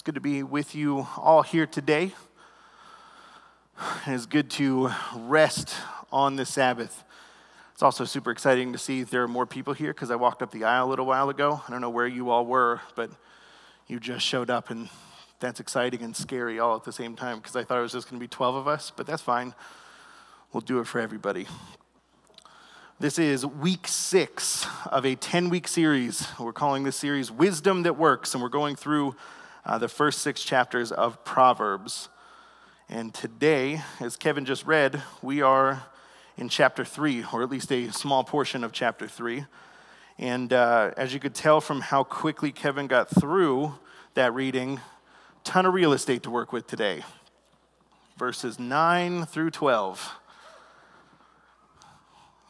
It's good to be with you all here today. It's good to rest on the Sabbath. It's also super exciting to see there are more people here because I walked up the aisle a little while ago. I don't know where you all were, but you just showed up, and that's exciting and scary all at the same time because I thought it was just going to be 12 of us, but that's fine. We'll do it for everybody. This is week six of a 10 week series. We're calling this series Wisdom That Works, and we're going through uh, the first six chapters of Proverbs. And today, as Kevin just read, we are in chapter three, or at least a small portion of chapter three. And uh, as you could tell from how quickly Kevin got through that reading, ton of real estate to work with today. Verses 9 through 12.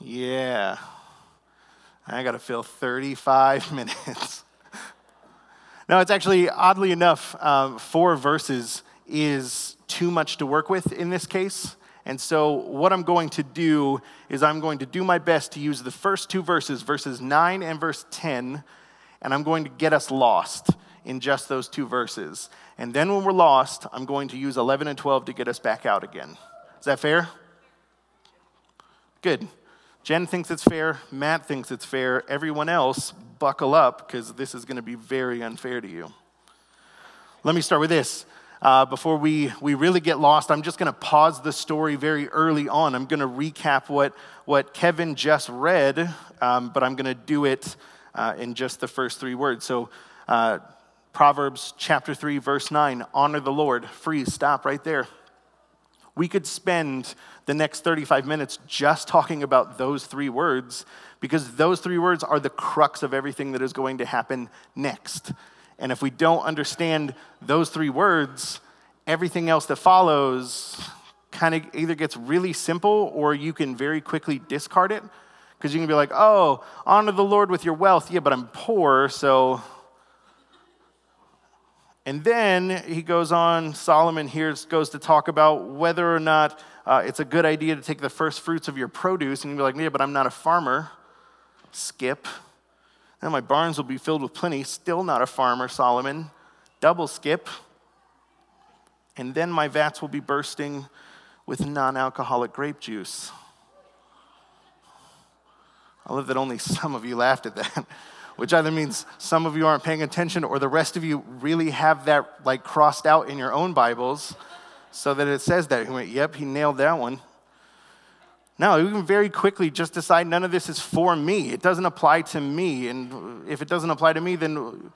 Yeah. I got to fill 35 minutes. No, it's actually, oddly enough, um, four verses is too much to work with in this case. And so, what I'm going to do is, I'm going to do my best to use the first two verses, verses 9 and verse 10, and I'm going to get us lost in just those two verses. And then, when we're lost, I'm going to use 11 and 12 to get us back out again. Is that fair? Good. Jen thinks it's fair. Matt thinks it's fair. Everyone else, buckle up because this is going to be very unfair to you. Let me start with this. Uh, before we, we really get lost, I'm just going to pause the story very early on. I'm going to recap what, what Kevin just read, um, but I'm going to do it uh, in just the first three words. So, uh, Proverbs chapter 3, verse 9 honor the Lord. Freeze, stop right there. We could spend the next 35 minutes just talking about those three words because those three words are the crux of everything that is going to happen next. And if we don't understand those three words, everything else that follows kind of either gets really simple or you can very quickly discard it because you can be like, oh, honor the Lord with your wealth. Yeah, but I'm poor, so and then he goes on, Solomon here goes to talk about whether or not uh, it's a good idea to take the first fruits of your produce. And you'd be like, yeah, but I'm not a farmer. Skip. And my barns will be filled with plenty. Still not a farmer, Solomon. Double skip. And then my vats will be bursting with non alcoholic grape juice. I love that only some of you laughed at that which either means some of you aren't paying attention or the rest of you really have that like crossed out in your own Bibles so that it says that. He went, yep, he nailed that one. No, you can very quickly just decide none of this is for me. It doesn't apply to me. And if it doesn't apply to me, then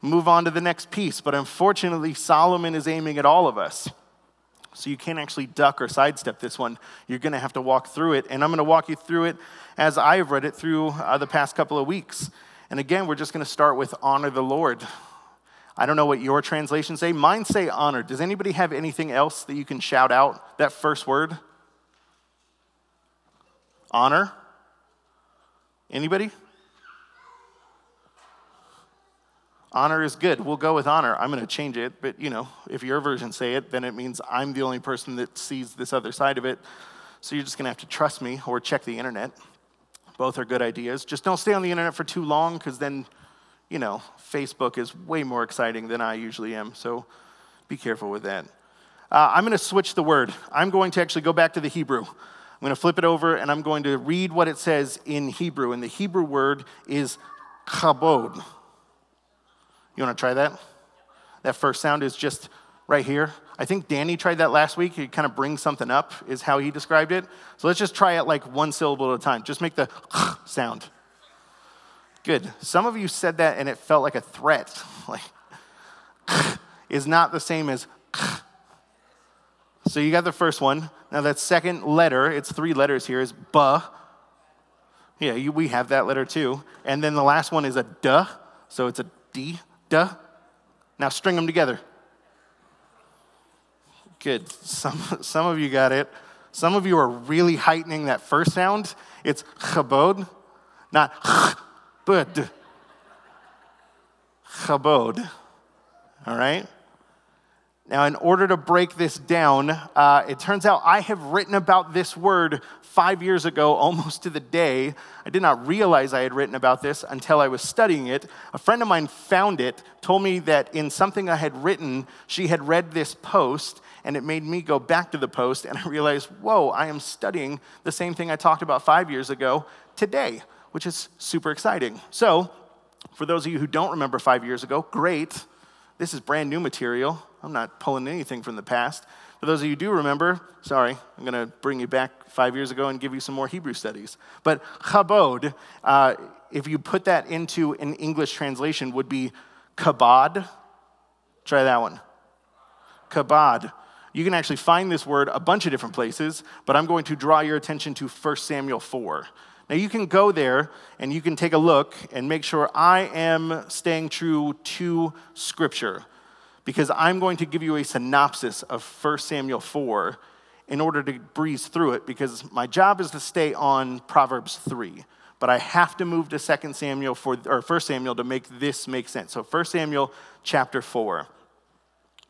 move on to the next piece. But unfortunately, Solomon is aiming at all of us. So you can't actually duck or sidestep this one. You're going to have to walk through it. And I'm going to walk you through it as I've read it through uh, the past couple of weeks. And again, we're just going to start with honor the Lord. I don't know what your translations say. Mine say honor. Does anybody have anything else that you can shout out? That first word? Honor? Anybody? honor is good. We'll go with honor. I'm going to change it, but you know, if your version say it, then it means I'm the only person that sees this other side of it. So you're just going to have to trust me or check the internet. Both are good ideas. Just don't stay on the internet for too long because then, you know, Facebook is way more exciting than I usually am. So be careful with that. Uh, I'm going to switch the word. I'm going to actually go back to the Hebrew. I'm going to flip it over and I'm going to read what it says in Hebrew. And the Hebrew word is kabod. You want to try that? That first sound is just right here. I think Danny tried that last week. He kind of brings something up, is how he described it. So let's just try it like one syllable at a time. Just make the sound. Good. Some of you said that and it felt like a threat. Like, is not the same as. So you got the first one. Now that second letter, it's three letters here, is buh. Yeah, you, we have that letter too. And then the last one is a duh. So it's a D. Duh. Now string them together. Good. Some, some of you got it. Some of you are really heightening that first sound. It's chabod, not bud. Chabod. All right? Now, in order to break this down, uh, it turns out I have written about this word five years ago, almost to the day. I did not realize I had written about this until I was studying it. A friend of mine found it, told me that in something I had written, she had read this post, and it made me go back to the post, and I realized, whoa, I am studying the same thing I talked about five years ago today, which is super exciting. So, for those of you who don't remember five years ago, great. This is brand new material. I'm not pulling anything from the past. For those of you who do remember, sorry, I'm going to bring you back five years ago and give you some more Hebrew studies. But chabod, uh, if you put that into an English translation, would be kabod. Try that one. Kabod. You can actually find this word a bunch of different places, but I'm going to draw your attention to 1 Samuel 4. Now, you can go there and you can take a look and make sure I am staying true to Scripture because I'm going to give you a synopsis of 1 Samuel 4 in order to breeze through it because my job is to stay on Proverbs 3. But I have to move to 2 Samuel for, or 1 Samuel to make this make sense. So 1 Samuel chapter 4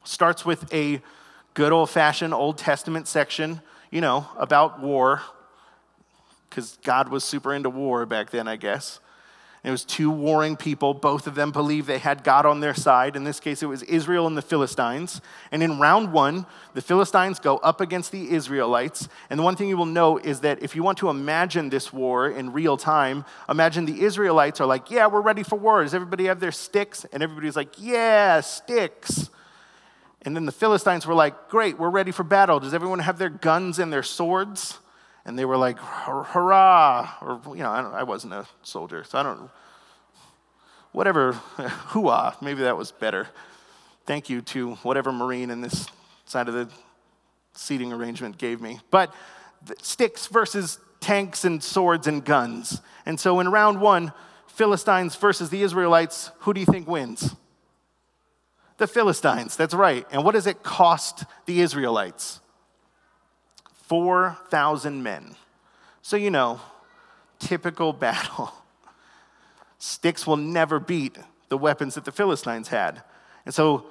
starts with a good old fashioned Old Testament section, you know, about war, because God was super into war back then, I guess. It was two warring people. Both of them believed they had God on their side. In this case, it was Israel and the Philistines. And in round one, the Philistines go up against the Israelites. And the one thing you will know is that if you want to imagine this war in real time, imagine the Israelites are like, Yeah, we're ready for war. Does everybody have their sticks? And everybody's like, Yeah, sticks. And then the Philistines were like, Great, we're ready for battle. Does everyone have their guns and their swords? and they were like, hurrah, or, you know, I, I wasn't a soldier, so I don't, whatever, hooah, maybe that was better. Thank you to whatever Marine in this side of the seating arrangement gave me. But sticks versus tanks and swords and guns. And so in round one, Philistines versus the Israelites, who do you think wins? The Philistines, that's right. And what does it cost the Israelites? 4,000 men. So, you know, typical battle. Sticks will never beat the weapons that the Philistines had. And so,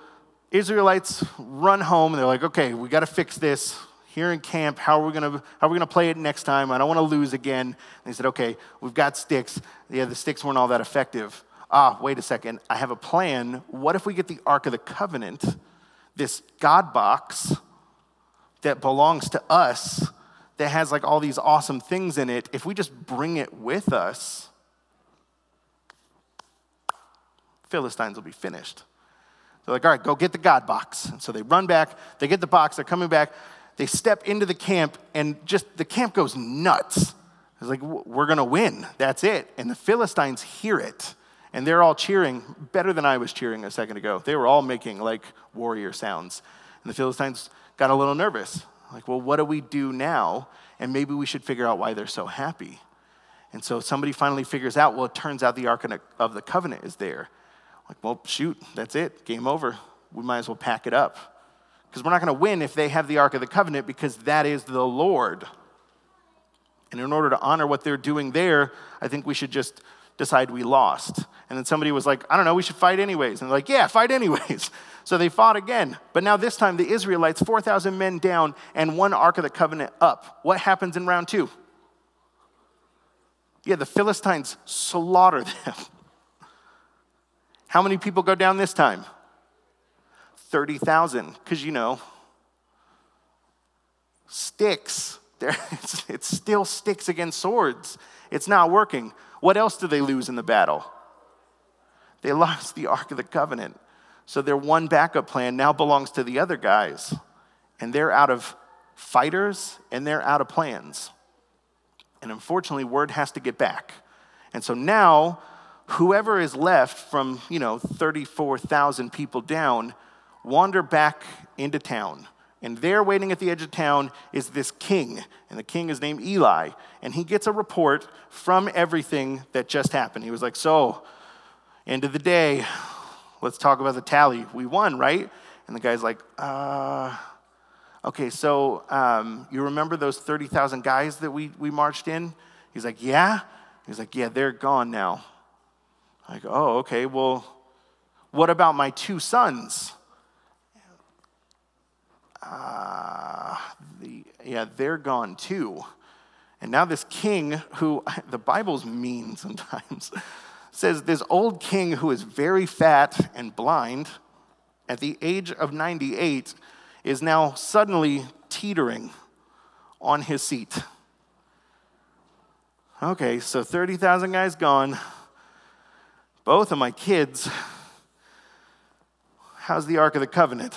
Israelites run home and they're like, okay, we got to fix this here in camp. How are we going to how are we going to play it next time? I don't want to lose again. And they said, okay, we've got sticks. Yeah, the sticks weren't all that effective. Ah, wait a second. I have a plan. What if we get the Ark of the Covenant, this God box, that belongs to us that has like all these awesome things in it, if we just bring it with us, Philistines will be finished. They're like, all right, go get the God box. And so they run back, they get the box, they're coming back, they step into the camp, and just the camp goes nuts. It's like, we're gonna win. That's it. And the Philistines hear it, and they're all cheering better than I was cheering a second ago. They were all making like warrior sounds. And the Philistines got a little nervous. Like, well, what do we do now? And maybe we should figure out why they're so happy. And so somebody finally figures out, well, it turns out the Ark of the Covenant is there. Like, well, shoot, that's it, game over. We might as well pack it up. Because we're not going to win if they have the Ark of the Covenant because that is the Lord. And in order to honor what they're doing there, I think we should just decide we lost. And then somebody was like, I don't know, we should fight anyways. And they're like, yeah, fight anyways. So they fought again. But now this time the Israelites, 4,000 men down and one Ark of the Covenant up. What happens in round two? Yeah, the Philistines slaughter them. How many people go down this time? 30,000. Because, you know, sticks. It's, it's still sticks against swords. It's not working. What else do they lose in the battle? They lost the Ark of the Covenant. So their one backup plan now belongs to the other guys. And they're out of fighters and they're out of plans. And unfortunately, word has to get back. And so now, whoever is left from, you know, 34,000 people down, wander back into town. And there, waiting at the edge of town, is this king. And the king is named Eli. And he gets a report from everything that just happened. He was like, So, end of the day, let's talk about the tally. We won, right? And the guy's like, uh, okay, so um, you remember those 30,000 guys that we, we marched in? He's like, yeah. He's like, yeah, they're gone now. I go, oh, okay, well, what about my two sons? uh, the, yeah, they're gone too. And now this king, who the Bible's mean sometimes, says this old king who is very fat and blind at the age of 98 is now suddenly teetering on his seat. Okay, so 30,000 guys gone. Both of my kids. How's the Ark of the Covenant?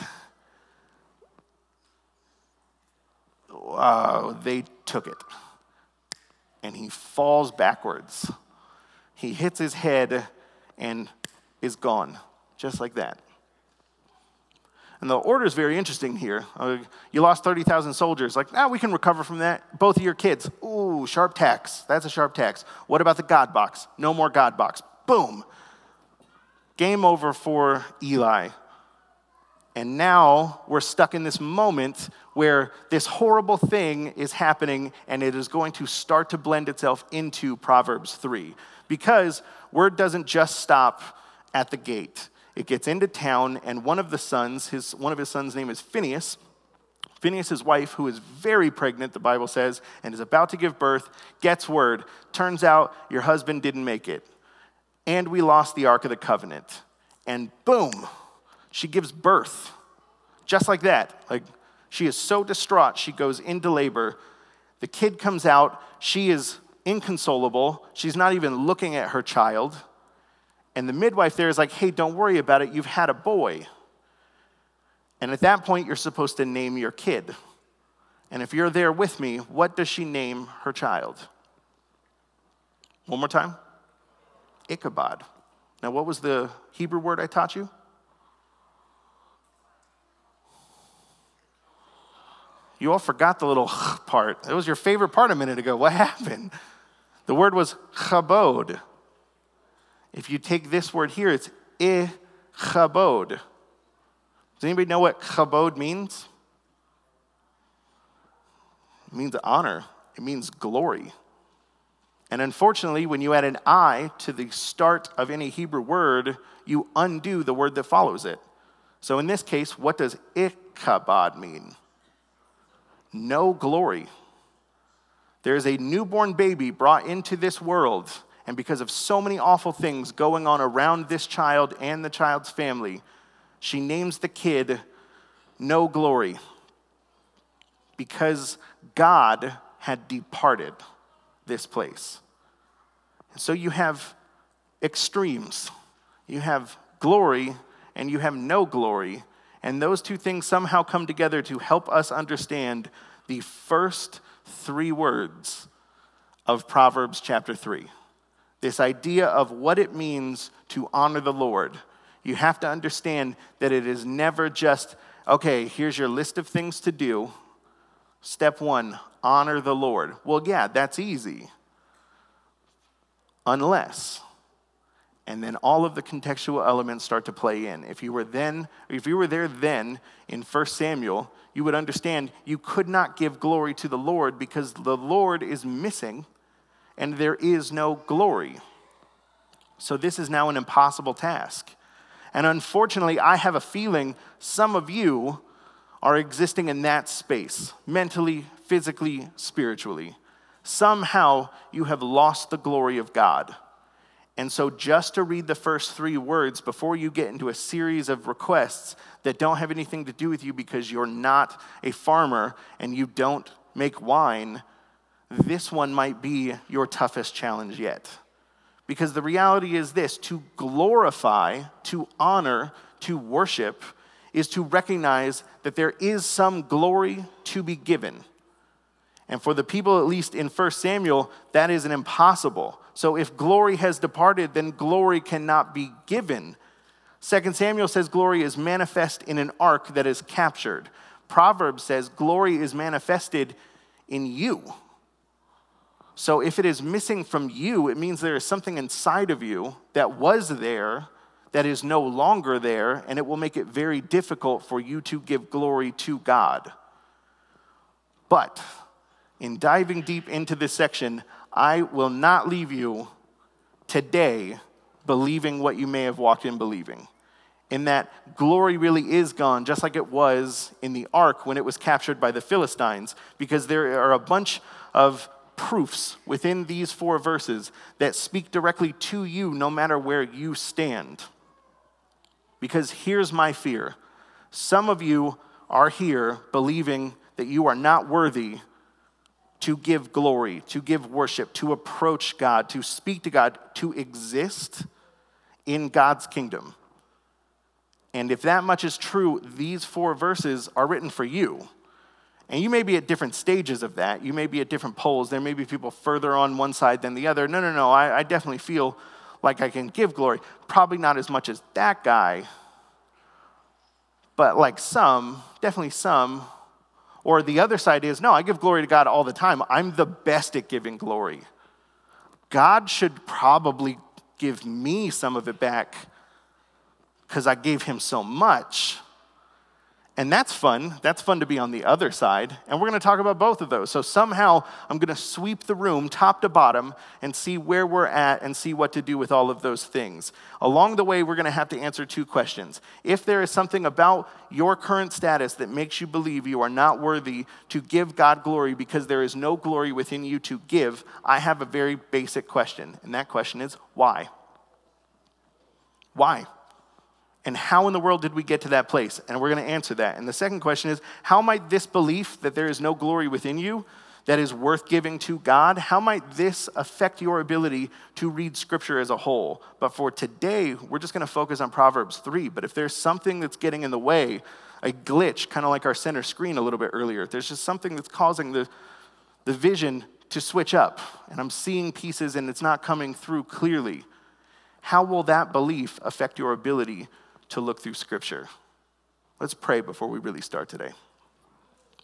Wow, they took it. And he falls backwards. He hits his head and is gone, just like that. And the order is very interesting here. Uh, you lost 30,000 soldiers. Like, now ah, we can recover from that. Both of your kids. Ooh, sharp tax. That's a sharp tax. What about the God box? No more God box. Boom. Game over for Eli. And now we're stuck in this moment where this horrible thing is happening and it is going to start to blend itself into Proverbs 3. Because word doesn't just stop at the gate. It gets into town, and one of the sons, his, one of his sons' name is Phineas. Phineas' wife, who is very pregnant, the Bible says, and is about to give birth, gets word. Turns out your husband didn't make it. And we lost the Ark of the Covenant. And boom, she gives birth. Just like that. Like she is so distraught, she goes into labor. The kid comes out. She is inconsolable. She's not even looking at her child. And the midwife there is like, hey, don't worry about it. You've had a boy. And at that point, you're supposed to name your kid. And if you're there with me, what does she name her child? One more time Ichabod. Now, what was the Hebrew word I taught you? You all forgot the little part. It was your favorite part a minute ago. What happened? The word was chabod. If you take this word here, it's ichabod. Does anybody know what chabod means? It means honor, it means glory. And unfortunately, when you add an I to the start of any Hebrew word, you undo the word that follows it. So in this case, what does Ichabod mean? No glory. There is a newborn baby brought into this world and because of so many awful things going on around this child and the child's family, she names the kid No Glory because God had departed this place. And so you have extremes. You have glory and you have no glory. And those two things somehow come together to help us understand the first three words of Proverbs chapter 3 this idea of what it means to honor the Lord. You have to understand that it is never just, okay, here's your list of things to do. Step one, honor the Lord. Well, yeah, that's easy. Unless, and then all of the contextual elements start to play in. If you were then, if you were there then in 1 Samuel, you would understand you could not give glory to the Lord because the Lord is missing and there is no glory. So, this is now an impossible task. And unfortunately, I have a feeling some of you are existing in that space, mentally, physically, spiritually. Somehow you have lost the glory of God. And so, just to read the first three words before you get into a series of requests that don't have anything to do with you because you're not a farmer and you don't make wine, this one might be your toughest challenge yet. Because the reality is this to glorify, to honor, to worship is to recognize that there is some glory to be given. And for the people, at least in 1 Samuel, that is an impossible. So if glory has departed, then glory cannot be given. 2 Samuel says glory is manifest in an ark that is captured. Proverbs says glory is manifested in you. So if it is missing from you, it means there is something inside of you that was there that is no longer there, and it will make it very difficult for you to give glory to God. But in diving deep into this section, I will not leave you today believing what you may have walked in believing. in that glory really is gone, just like it was in the ark when it was captured by the Philistines, because there are a bunch of proofs within these four verses that speak directly to you no matter where you stand. Because here's my fear some of you are here believing that you are not worthy to give glory, to give worship, to approach God, to speak to God, to exist in God's kingdom. And if that much is true, these four verses are written for you. And you may be at different stages of that. You may be at different poles. There may be people further on one side than the other. No, no, no. I, I definitely feel like I can give glory. Probably not as much as that guy, but like some, definitely some. Or the other side is no, I give glory to God all the time. I'm the best at giving glory. God should probably give me some of it back because I gave him so much. And that's fun. That's fun to be on the other side. And we're going to talk about both of those. So somehow I'm going to sweep the room top to bottom and see where we're at and see what to do with all of those things. Along the way, we're going to have to answer two questions. If there is something about your current status that makes you believe you are not worthy to give God glory because there is no glory within you to give, I have a very basic question. And that question is why? Why? And how in the world did we get to that place? And we're going to answer that. And the second question is how might this belief that there is no glory within you that is worth giving to God, how might this affect your ability to read scripture as a whole? But for today, we're just going to focus on Proverbs 3. But if there's something that's getting in the way, a glitch, kind of like our center screen a little bit earlier, if there's just something that's causing the, the vision to switch up, and I'm seeing pieces and it's not coming through clearly, how will that belief affect your ability to look through Scripture. Let's pray before we really start today.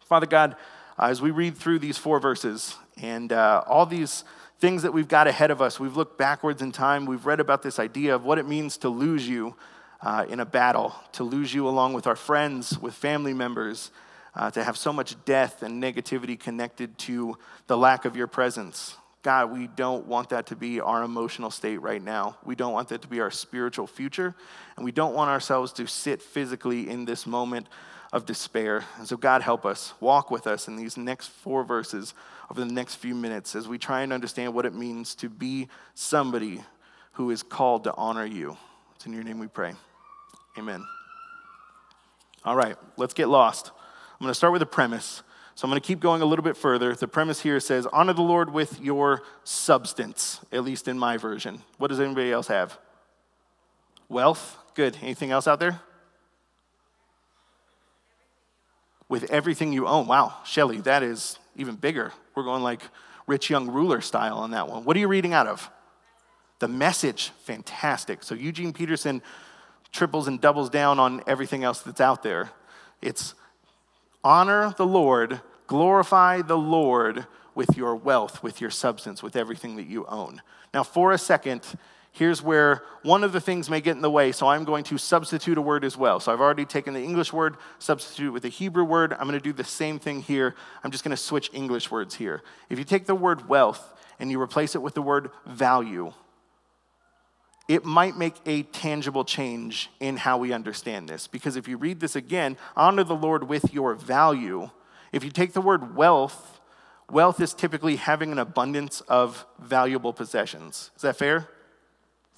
Father God, uh, as we read through these four verses and uh, all these things that we've got ahead of us, we've looked backwards in time, we've read about this idea of what it means to lose you uh, in a battle, to lose you along with our friends, with family members, uh, to have so much death and negativity connected to the lack of your presence. God, we don't want that to be our emotional state right now. We don't want that to be our spiritual future. And we don't want ourselves to sit physically in this moment of despair. And so, God, help us. Walk with us in these next four verses over the next few minutes as we try and understand what it means to be somebody who is called to honor you. It's in your name we pray. Amen. All right, let's get lost. I'm going to start with a premise. So I'm going to keep going a little bit further. The premise here says, Honor the Lord with your substance, at least in my version. What does anybody else have? Wealth? Good. Anything else out there? With everything you own. Wow, Shelly, that is even bigger. We're going like rich young ruler style on that one. What are you reading out of? The message. Fantastic. So Eugene Peterson triples and doubles down on everything else that's out there. It's Honor the Lord, glorify the Lord with your wealth, with your substance, with everything that you own. Now, for a second, here's where one of the things may get in the way, so I'm going to substitute a word as well. So I've already taken the English word, substitute it with the Hebrew word. I'm going to do the same thing here. I'm just going to switch English words here. If you take the word wealth and you replace it with the word value, it might make a tangible change in how we understand this. Because if you read this again, honor the Lord with your value. If you take the word wealth, wealth is typically having an abundance of valuable possessions. Is that fair?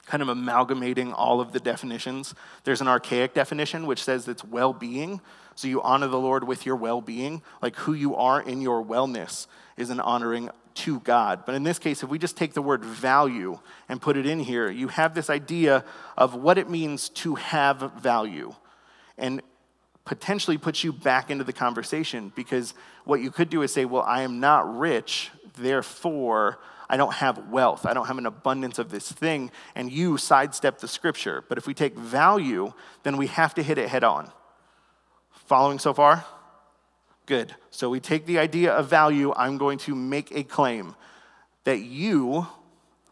Kind of amalgamating all of the definitions. There's an archaic definition which says it's well being. So you honor the Lord with your well being, like who you are in your wellness is an honoring to God. But in this case, if we just take the word value and put it in here, you have this idea of what it means to have value and potentially puts you back into the conversation because what you could do is say, well, I am not rich, therefore I don't have wealth. I don't have an abundance of this thing. And you sidestep the scripture. But if we take value, then we have to hit it head on. Following so far? Good. So we take the idea of value. I'm going to make a claim that you,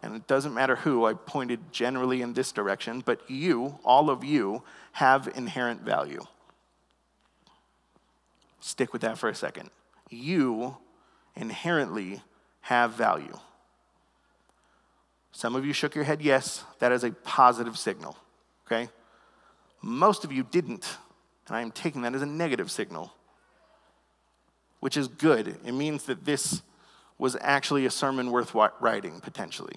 and it doesn't matter who, I pointed generally in this direction, but you, all of you, have inherent value. Stick with that for a second. You inherently have value. Some of you shook your head yes, that is a positive signal, okay? Most of you didn't, and I am taking that as a negative signal, which is good. It means that this was actually a sermon worth writing, potentially.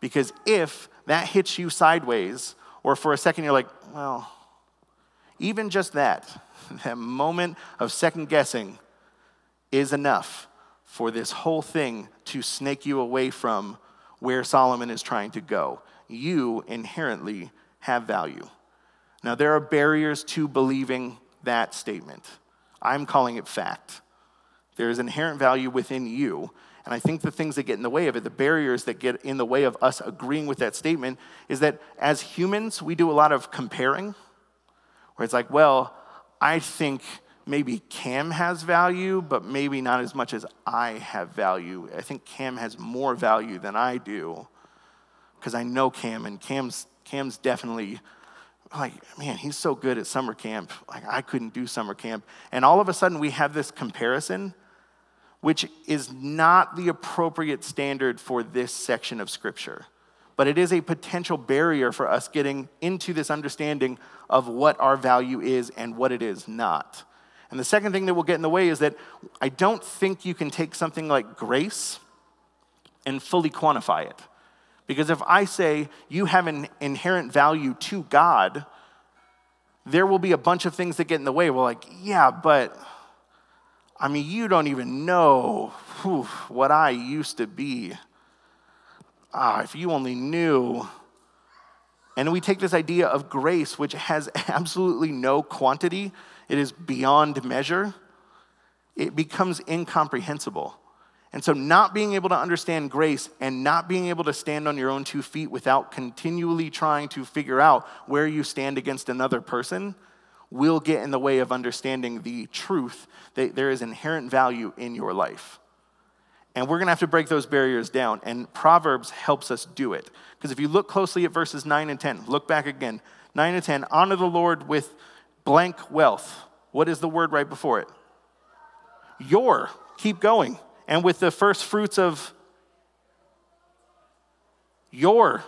Because if that hits you sideways, or for a second you're like, well, even just that, that moment of second guessing is enough for this whole thing to snake you away from where Solomon is trying to go. You inherently have value. Now, there are barriers to believing that statement. I'm calling it fact. There is inherent value within you. And I think the things that get in the way of it, the barriers that get in the way of us agreeing with that statement, is that as humans, we do a lot of comparing, where it's like, well, I think maybe Cam has value, but maybe not as much as I have value. I think Cam has more value than I do because I know Cam, and Cam's, Cam's definitely like, man, he's so good at summer camp. Like, I couldn't do summer camp. And all of a sudden, we have this comparison, which is not the appropriate standard for this section of Scripture. But it is a potential barrier for us getting into this understanding of what our value is and what it is not. And the second thing that will get in the way is that I don't think you can take something like grace and fully quantify it. Because if I say you have an inherent value to God, there will be a bunch of things that get in the way. We're like, yeah, but I mean, you don't even know whew, what I used to be. Ah, if you only knew. And we take this idea of grace, which has absolutely no quantity, it is beyond measure, it becomes incomprehensible. And so, not being able to understand grace and not being able to stand on your own two feet without continually trying to figure out where you stand against another person will get in the way of understanding the truth that there is inherent value in your life. And we're going to have to break those barriers down. And Proverbs helps us do it. Because if you look closely at verses 9 and 10, look back again. 9 and 10, honor the Lord with blank wealth. What is the word right before it? Your. Keep going. And with the first fruits of your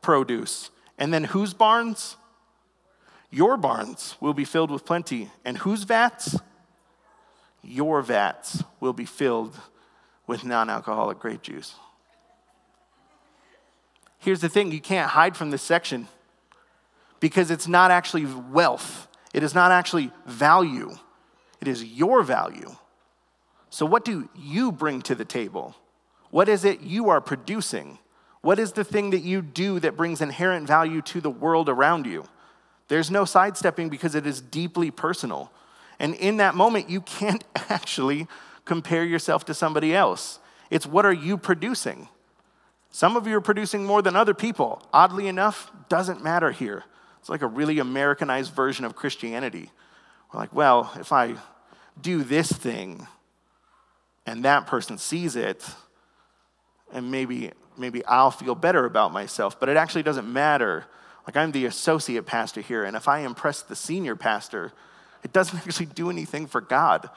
produce. And then whose barns? Your barns will be filled with plenty. And whose vats? Your vats will be filled with non alcoholic grape juice. Here's the thing you can't hide from this section because it's not actually wealth, it is not actually value, it is your value. So, what do you bring to the table? What is it you are producing? What is the thing that you do that brings inherent value to the world around you? There's no sidestepping because it is deeply personal. And in that moment, you can't actually compare yourself to somebody else. It's what are you producing? Some of you are producing more than other people. Oddly enough, doesn't matter here. It's like a really Americanized version of Christianity. We're like, well, if I do this thing and that person sees it, and maybe maybe I'll feel better about myself, but it actually doesn't matter. Like I'm the associate pastor here, and if I impress the senior pastor, it doesn't actually do anything for God.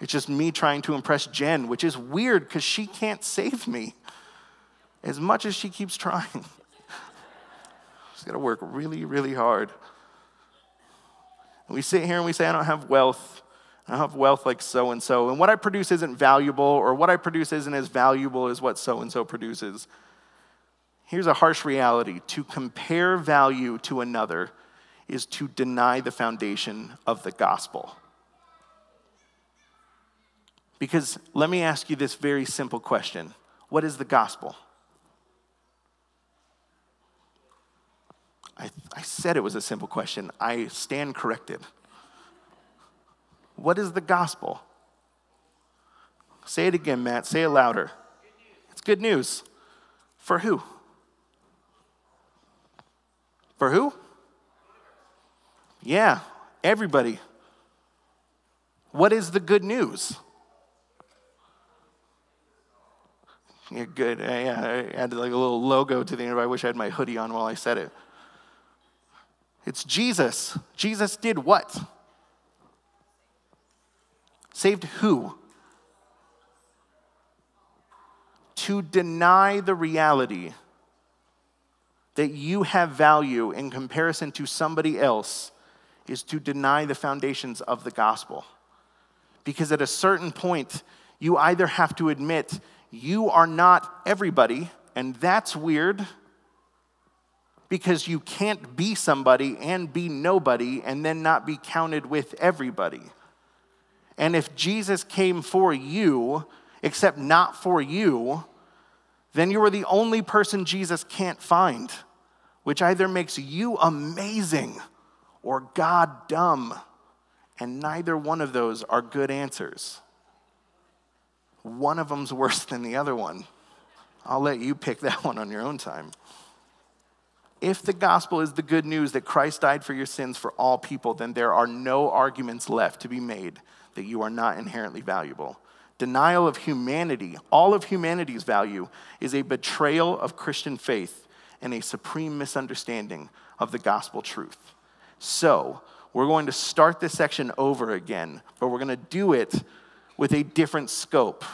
It's just me trying to impress Jen, which is weird because she can't save me as much as she keeps trying. She's got to work really, really hard. And we sit here and we say, I don't have wealth. I don't have wealth like so and so. And what I produce isn't valuable, or what I produce isn't as valuable as what so and so produces. Here's a harsh reality to compare value to another is to deny the foundation of the gospel. Because let me ask you this very simple question What is the gospel? I, I said it was a simple question. I stand corrected. What is the gospel? Say it again, Matt. Say it louder. It's good news. For who? For who? Yeah, everybody. What is the good news? Yeah, good. Uh, yeah, I added like a little logo to the end. I wish I had my hoodie on while I said it. It's Jesus. Jesus did what? Saved who? To deny the reality that you have value in comparison to somebody else is to deny the foundations of the gospel. Because at a certain point, you either have to admit you are not everybody, and that's weird because you can't be somebody and be nobody and then not be counted with everybody. And if Jesus came for you, except not for you, then you are the only person Jesus can't find, which either makes you amazing or God dumb. And neither one of those are good answers. One of them's worse than the other one. I'll let you pick that one on your own time. If the gospel is the good news that Christ died for your sins for all people, then there are no arguments left to be made that you are not inherently valuable. Denial of humanity, all of humanity's value, is a betrayal of Christian faith and a supreme misunderstanding of the gospel truth. So, we're going to start this section over again, but we're going to do it with a different scope.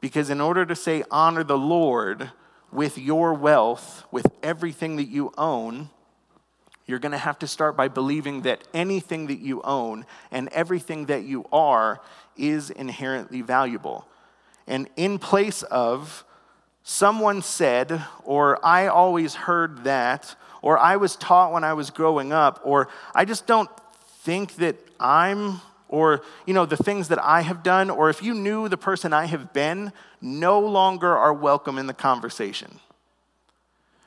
Because in order to say, honor the Lord with your wealth, with everything that you own, you're going to have to start by believing that anything that you own and everything that you are is inherently valuable. And in place of someone said, or I always heard that, or I was taught when I was growing up, or I just don't think that I'm, or, you know, the things that I have done, or if you knew the person I have been, no longer are welcome in the conversation.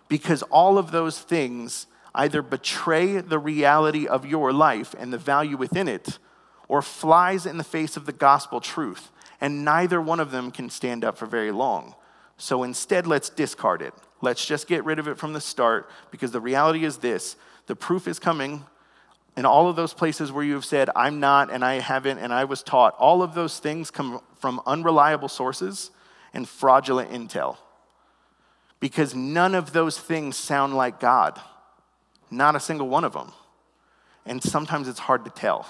Because all of those things either betray the reality of your life and the value within it, or flies in the face of the gospel truth. And neither one of them can stand up for very long. So instead, let's discard it. Let's just get rid of it from the start because the reality is this the proof is coming in all of those places where you have said, I'm not and I haven't and I was taught. All of those things come from unreliable sources and fraudulent intel because none of those things sound like God. Not a single one of them. And sometimes it's hard to tell.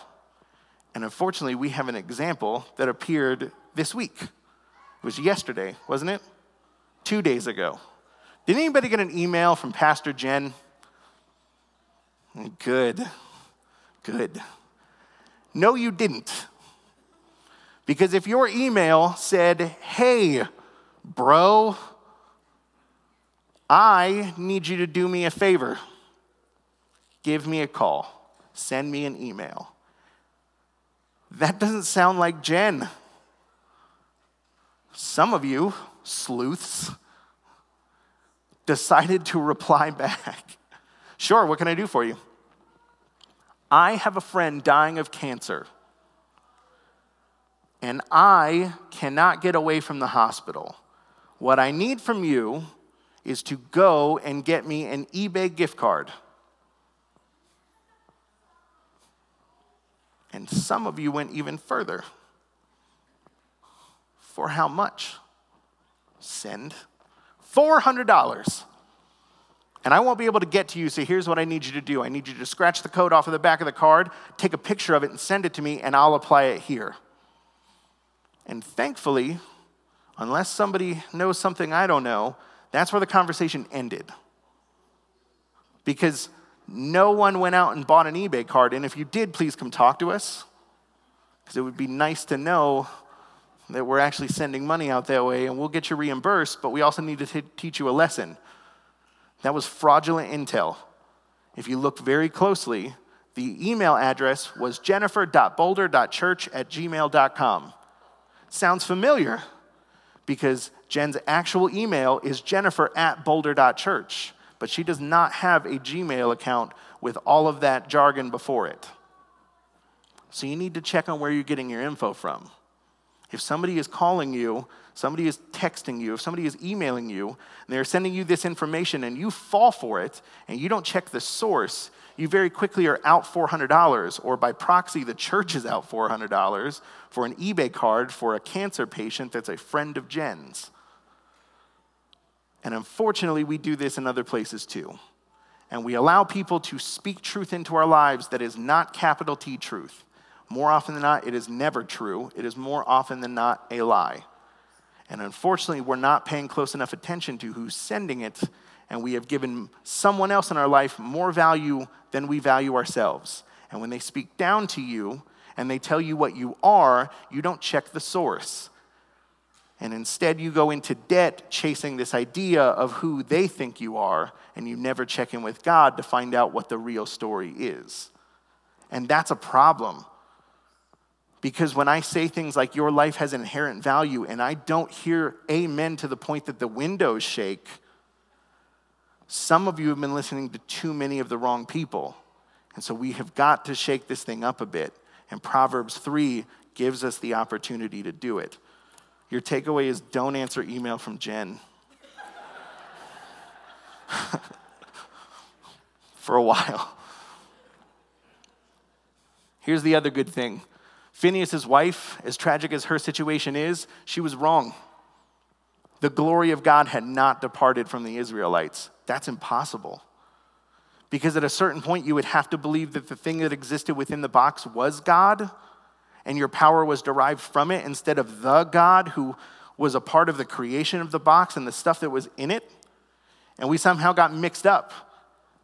And unfortunately, we have an example that appeared this week. It was yesterday, wasn't it? Two days ago. Did anybody get an email from Pastor Jen? Good. Good. No, you didn't. Because if your email said, hey, bro, I need you to do me a favor, give me a call, send me an email. That doesn't sound like Jen. Some of you, sleuths, decided to reply back. Sure, what can I do for you? I have a friend dying of cancer, and I cannot get away from the hospital. What I need from you is to go and get me an eBay gift card. And some of you went even further. For how much? Send $400. And I won't be able to get to you, so here's what I need you to do I need you to scratch the code off of the back of the card, take a picture of it, and send it to me, and I'll apply it here. And thankfully, unless somebody knows something I don't know, that's where the conversation ended. Because no one went out and bought an eBay card. And if you did, please come talk to us. Because it would be nice to know that we're actually sending money out that way and we'll get you reimbursed, but we also need to t- teach you a lesson. That was fraudulent intel. If you look very closely, the email address was jennifer.boulder.church at gmail.com. Sounds familiar because Jen's actual email is jennifer at boulder.church but she does not have a Gmail account with all of that jargon before it. So you need to check on where you're getting your info from. If somebody is calling you, somebody is texting you, if somebody is emailing you, and they're sending you this information and you fall for it and you don't check the source, you very quickly are out $400, or by proxy, the church is out $400 for an eBay card for a cancer patient that's a friend of Jen's. And unfortunately, we do this in other places too. And we allow people to speak truth into our lives that is not capital T truth. More often than not, it is never true. It is more often than not a lie. And unfortunately, we're not paying close enough attention to who's sending it, and we have given someone else in our life more value than we value ourselves. And when they speak down to you and they tell you what you are, you don't check the source. And instead, you go into debt chasing this idea of who they think you are, and you never check in with God to find out what the real story is. And that's a problem. Because when I say things like your life has inherent value, and I don't hear amen to the point that the windows shake, some of you have been listening to too many of the wrong people. And so we have got to shake this thing up a bit. And Proverbs 3 gives us the opportunity to do it. Your takeaway is don't answer email from Jen. For a while. Here's the other good thing Phineas's wife, as tragic as her situation is, she was wrong. The glory of God had not departed from the Israelites. That's impossible. Because at a certain point, you would have to believe that the thing that existed within the box was God, and your power was derived from it instead of the God who was a part of the creation of the box and the stuff that was in it. And we somehow got mixed up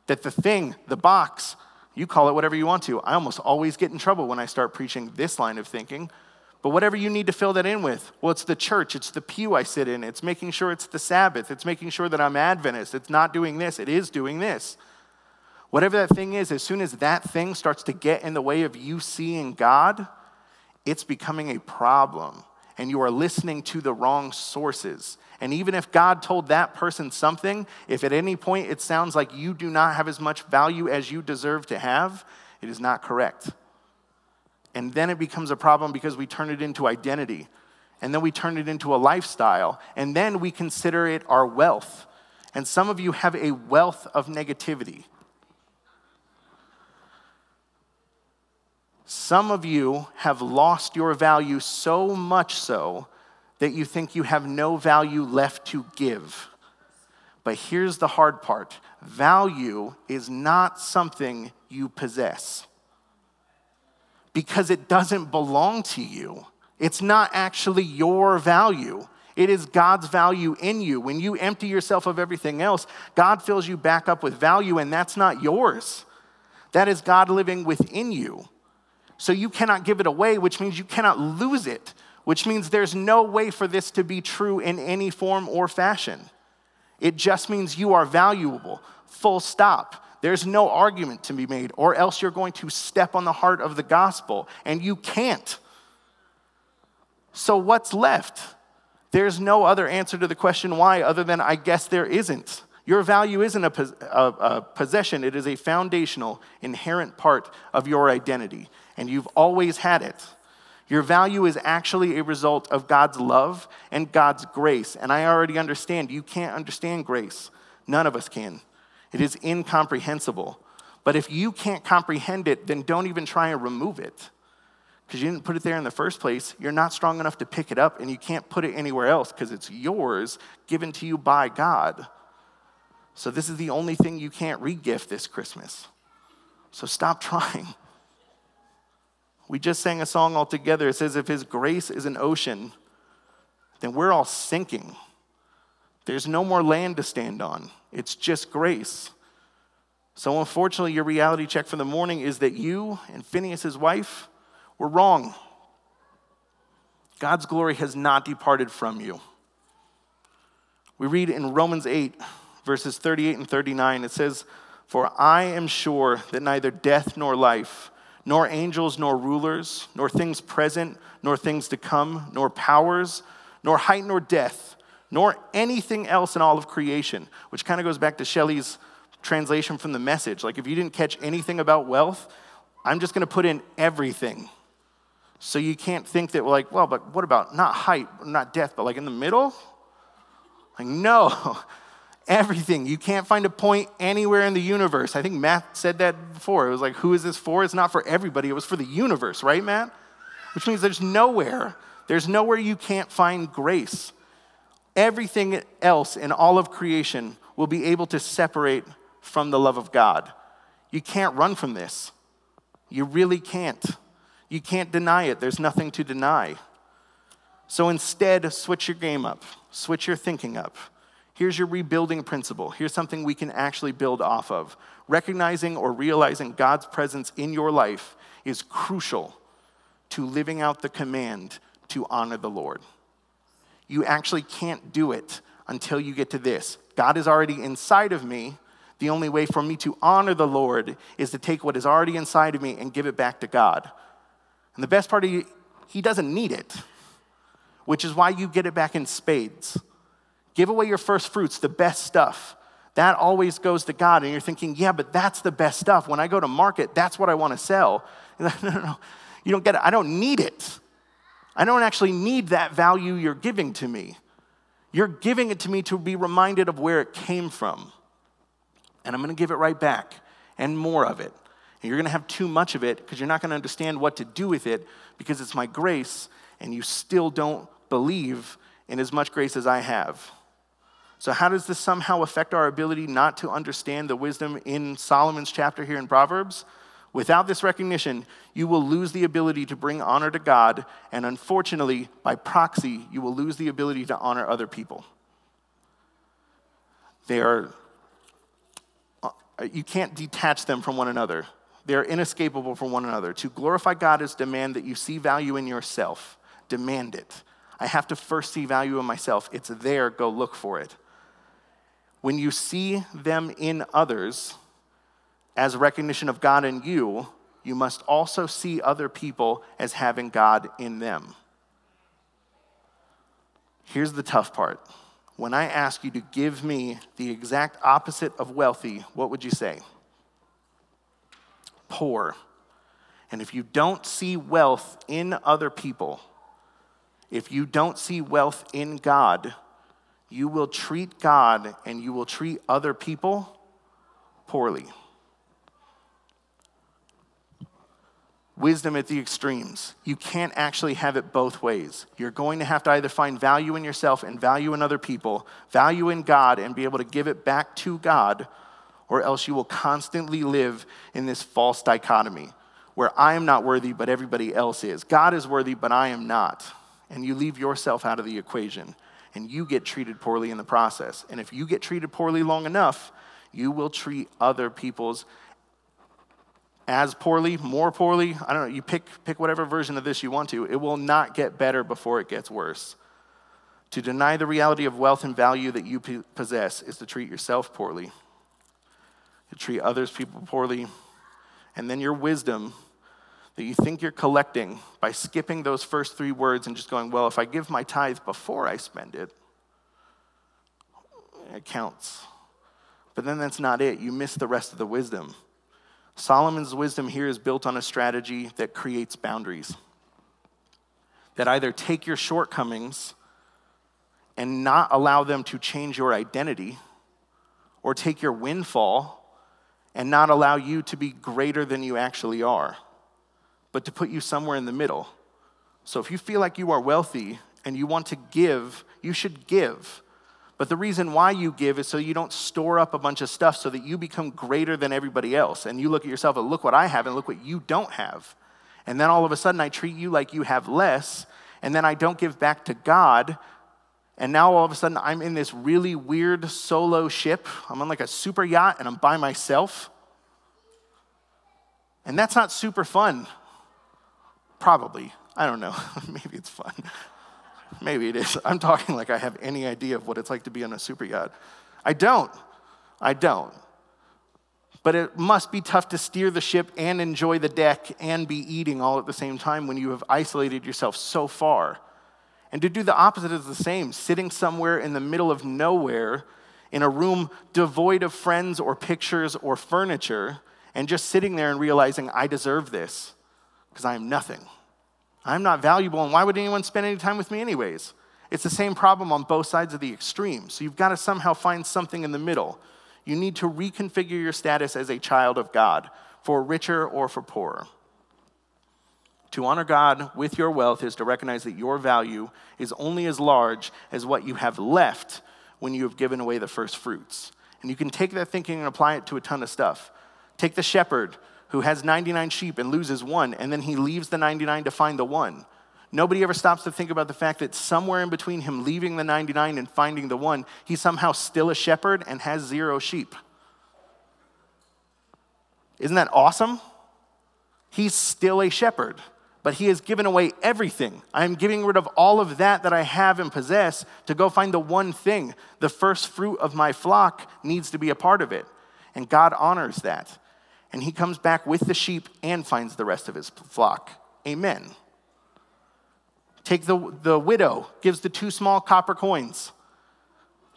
that the thing, the box, you call it whatever you want to. I almost always get in trouble when I start preaching this line of thinking. But whatever you need to fill that in with, well, it's the church, it's the pew I sit in, it's making sure it's the Sabbath, it's making sure that I'm Adventist, it's not doing this, it is doing this. Whatever that thing is, as soon as that thing starts to get in the way of you seeing God, it's becoming a problem. And you are listening to the wrong sources. And even if God told that person something, if at any point it sounds like you do not have as much value as you deserve to have, it is not correct. And then it becomes a problem because we turn it into identity. And then we turn it into a lifestyle. And then we consider it our wealth. And some of you have a wealth of negativity. Some of you have lost your value so much so that you think you have no value left to give. But here's the hard part value is not something you possess because it doesn't belong to you. It's not actually your value. It is God's value in you. When you empty yourself of everything else, God fills you back up with value, and that's not yours. That is God living within you. So you cannot give it away, which means you cannot lose it which means there's no way for this to be true in any form or fashion. It just means you are valuable, full stop. There's no argument to be made, or else you're going to step on the heart of the gospel, and you can't. So, what's left? There's no other answer to the question why, other than I guess there isn't. Your value isn't a, a, a, possession, it is a foundational, inherent part of your identity, and you've always had it. Your value is actually a result of God's love and God's grace. And I already understand you can't understand grace. None of us can. It is incomprehensible. But if you can't comprehend it, then don't even try and remove it. Because you didn't put it there in the first place. You're not strong enough to pick it up, and you can't put it anywhere else because it's yours, given to you by God. So, this is the only thing you can't regift this Christmas. So, stop trying. We just sang a song all together. It says, If His grace is an ocean, then we're all sinking. There's no more land to stand on, it's just grace. So, unfortunately, your reality check for the morning is that you and Phineas's wife were wrong. God's glory has not departed from you. We read in Romans 8, verses 38 and 39, it says, For I am sure that neither death nor life, nor angels, nor rulers, nor things present, nor things to come, nor powers, nor height, nor death, nor anything else in all of creation, which kind of goes back to Shelley's translation from the message. Like, if you didn't catch anything about wealth, I'm just going to put in everything. So you can't think that, like, well, but what about not height, not death, but like in the middle? Like, no. everything. You can't find a point anywhere in the universe. I think Matt said that before. It was like, who is this for? It's not for everybody, it was for the universe, right, Matt? Which means there's nowhere, there's nowhere you can't find grace. Everything else in all of creation will be able to separate from the love of God. You can't run from this. You really can't. You can't deny it. There's nothing to deny. So instead, switch your game up, switch your thinking up. Here's your rebuilding principle. Here's something we can actually build off of. Recognizing or realizing God's presence in your life is crucial to living out the command to honor the Lord. You actually can't do it until you get to this. God is already inside of me. The only way for me to honor the Lord is to take what is already inside of me and give it back to God. And the best part of you, He doesn't need it, which is why you get it back in spades. Give away your first fruits, the best stuff. That always goes to God. And you're thinking, yeah, but that's the best stuff. When I go to market, that's what I want to sell. no, no, no. You don't get it. I don't need it. I don't actually need that value you're giving to me. You're giving it to me to be reminded of where it came from. And I'm going to give it right back and more of it. And you're going to have too much of it because you're not going to understand what to do with it because it's my grace and you still don't believe in as much grace as I have. So, how does this somehow affect our ability not to understand the wisdom in Solomon's chapter here in Proverbs? Without this recognition, you will lose the ability to bring honor to God, and unfortunately, by proxy, you will lose the ability to honor other people. They are, uh, you can't detach them from one another. They are inescapable from one another. To glorify God is demand that you see value in yourself. Demand it. I have to first see value in myself. It's there, go look for it. When you see them in others as recognition of God in you, you must also see other people as having God in them. Here's the tough part. When I ask you to give me the exact opposite of wealthy, what would you say? Poor. And if you don't see wealth in other people, if you don't see wealth in God, you will treat God and you will treat other people poorly. Wisdom at the extremes. You can't actually have it both ways. You're going to have to either find value in yourself and value in other people, value in God and be able to give it back to God, or else you will constantly live in this false dichotomy where I am not worthy, but everybody else is. God is worthy, but I am not. And you leave yourself out of the equation and you get treated poorly in the process. And if you get treated poorly long enough, you will treat other people's as poorly, more poorly. I don't know, you pick, pick whatever version of this you want to. It will not get better before it gets worse. To deny the reality of wealth and value that you possess is to treat yourself poorly, to treat others people poorly, and then your wisdom that you think you're collecting by skipping those first three words and just going, well, if I give my tithe before I spend it, it counts. But then that's not it. You miss the rest of the wisdom. Solomon's wisdom here is built on a strategy that creates boundaries, that either take your shortcomings and not allow them to change your identity, or take your windfall and not allow you to be greater than you actually are but to put you somewhere in the middle. So if you feel like you are wealthy and you want to give, you should give. But the reason why you give is so you don't store up a bunch of stuff so that you become greater than everybody else. And you look at yourself and look what I have and look what you don't have. And then all of a sudden I treat you like you have less. And then I don't give back to God. And now all of a sudden I'm in this really weird solo ship. I'm on like a super yacht and I'm by myself. And that's not super fun. Probably. I don't know. Maybe it's fun. Maybe it is. I'm talking like I have any idea of what it's like to be on a super yacht. I don't. I don't. But it must be tough to steer the ship and enjoy the deck and be eating all at the same time when you have isolated yourself so far. And to do the opposite is the same, sitting somewhere in the middle of nowhere in a room devoid of friends or pictures or furniture and just sitting there and realizing, I deserve this because I am nothing. I'm not valuable, and why would anyone spend any time with me, anyways? It's the same problem on both sides of the extreme. So you've got to somehow find something in the middle. You need to reconfigure your status as a child of God, for richer or for poorer. To honor God with your wealth is to recognize that your value is only as large as what you have left when you have given away the first fruits. And you can take that thinking and apply it to a ton of stuff. Take the shepherd who has 99 sheep and loses one, and then he leaves the 99 to find the one. Nobody ever stops to think about the fact that somewhere in between him leaving the 99 and finding the one, he's somehow still a shepherd and has zero sheep. Isn't that awesome? He's still a shepherd, but he has given away everything. I am giving rid of all of that that I have and possess to go find the one thing. The first fruit of my flock needs to be a part of it. And God honors that. And he comes back with the sheep and finds the rest of his flock. Amen. Take the, the widow, gives the two small copper coins.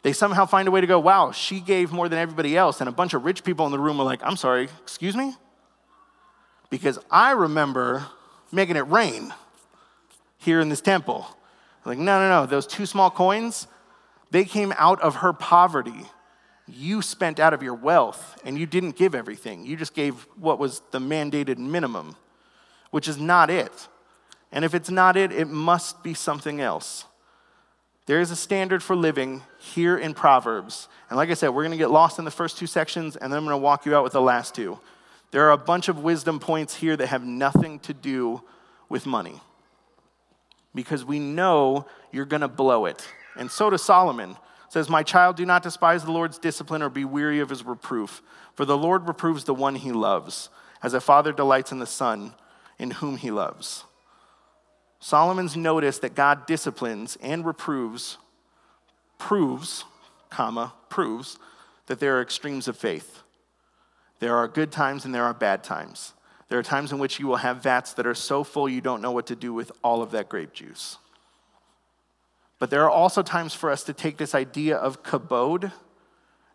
They somehow find a way to go, wow, she gave more than everybody else. And a bunch of rich people in the room are like, I'm sorry, excuse me? Because I remember making it rain here in this temple. Like, no, no, no, those two small coins, they came out of her poverty. You spent out of your wealth and you didn't give everything. You just gave what was the mandated minimum, which is not it. And if it's not it, it must be something else. There is a standard for living here in Proverbs. And like I said, we're going to get lost in the first two sections, and then I'm going to walk you out with the last two. There are a bunch of wisdom points here that have nothing to do with money because we know you're going to blow it. And so does Solomon. Says, My child, do not despise the Lord's discipline or be weary of his reproof, for the Lord reproves the one he loves, as a father delights in the son in whom he loves. Solomon's notice that God disciplines and reproves proves, comma, proves that there are extremes of faith. There are good times and there are bad times. There are times in which you will have vats that are so full you don't know what to do with all of that grape juice. But there are also times for us to take this idea of kabod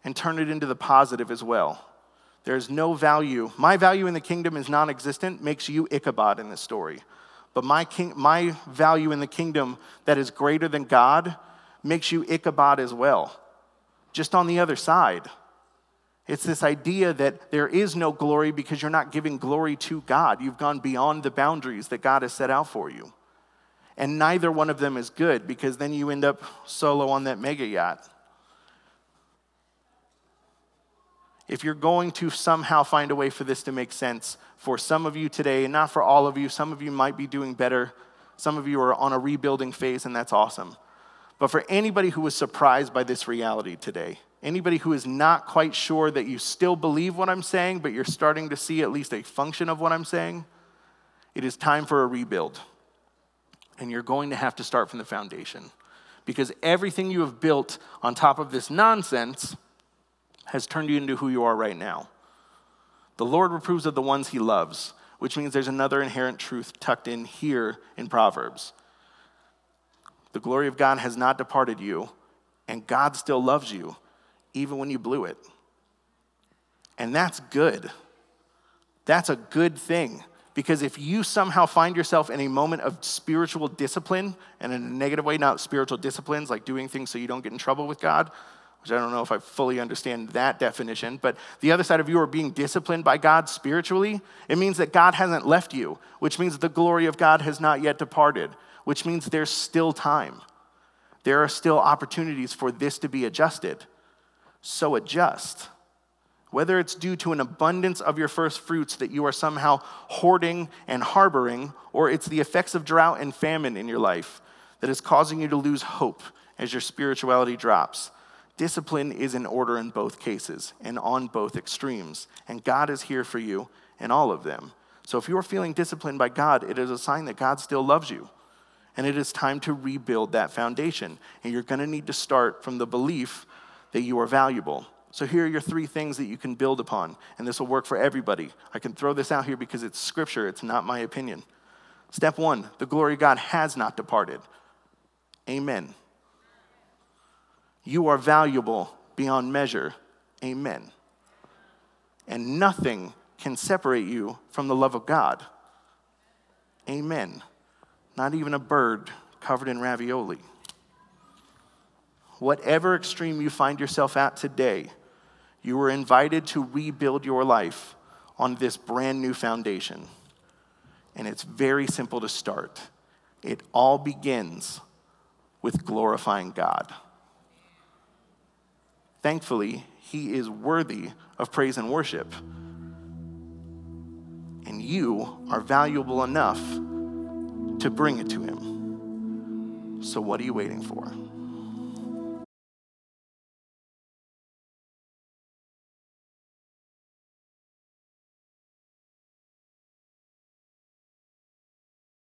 and turn it into the positive as well. There's no value. My value in the kingdom is non existent, makes you Ichabod in this story. But my, king, my value in the kingdom that is greater than God makes you Ichabod as well, just on the other side. It's this idea that there is no glory because you're not giving glory to God. You've gone beyond the boundaries that God has set out for you. And neither one of them is good because then you end up solo on that mega yacht. If you're going to somehow find a way for this to make sense for some of you today, and not for all of you, some of you might be doing better. Some of you are on a rebuilding phase, and that's awesome. But for anybody who was surprised by this reality today, Anybody who is not quite sure that you still believe what I'm saying, but you're starting to see at least a function of what I'm saying, it is time for a rebuild. And you're going to have to start from the foundation. Because everything you have built on top of this nonsense has turned you into who you are right now. The Lord reproves of the ones he loves, which means there's another inherent truth tucked in here in Proverbs. The glory of God has not departed you, and God still loves you even when you blew it. And that's good. That's a good thing. Because if you somehow find yourself in a moment of spiritual discipline, and in a negative way, not spiritual disciplines like doing things so you don't get in trouble with God, which I don't know if I fully understand that definition, but the other side of you are being disciplined by God spiritually, it means that God hasn't left you, which means the glory of God has not yet departed, which means there's still time. There are still opportunities for this to be adjusted so adjust. Whether it's due to an abundance of your first fruits that you are somehow hoarding and harboring, or it's the effects of drought and famine in your life that is causing you to lose hope as your spirituality drops. Discipline is in order in both cases and on both extremes, and God is here for you in all of them. So if you are feeling disciplined by God, it is a sign that God still loves you. And it is time to rebuild that foundation. And you're going to need to start from the belief that you are valuable. So here are your three things that you can build upon, and this will work for everybody. I can throw this out here because it's scripture, it's not my opinion. Step one the glory of God has not departed. Amen. You are valuable beyond measure. Amen. And nothing can separate you from the love of God. Amen. Not even a bird covered in ravioli whatever extreme you find yourself at today, you are invited to rebuild your life on this brand new foundation. And it's very simple to start. It all begins with glorifying God. Thankfully, He is worthy of praise and worship. And you are valuable enough to bring it to Him. So, what are you waiting for?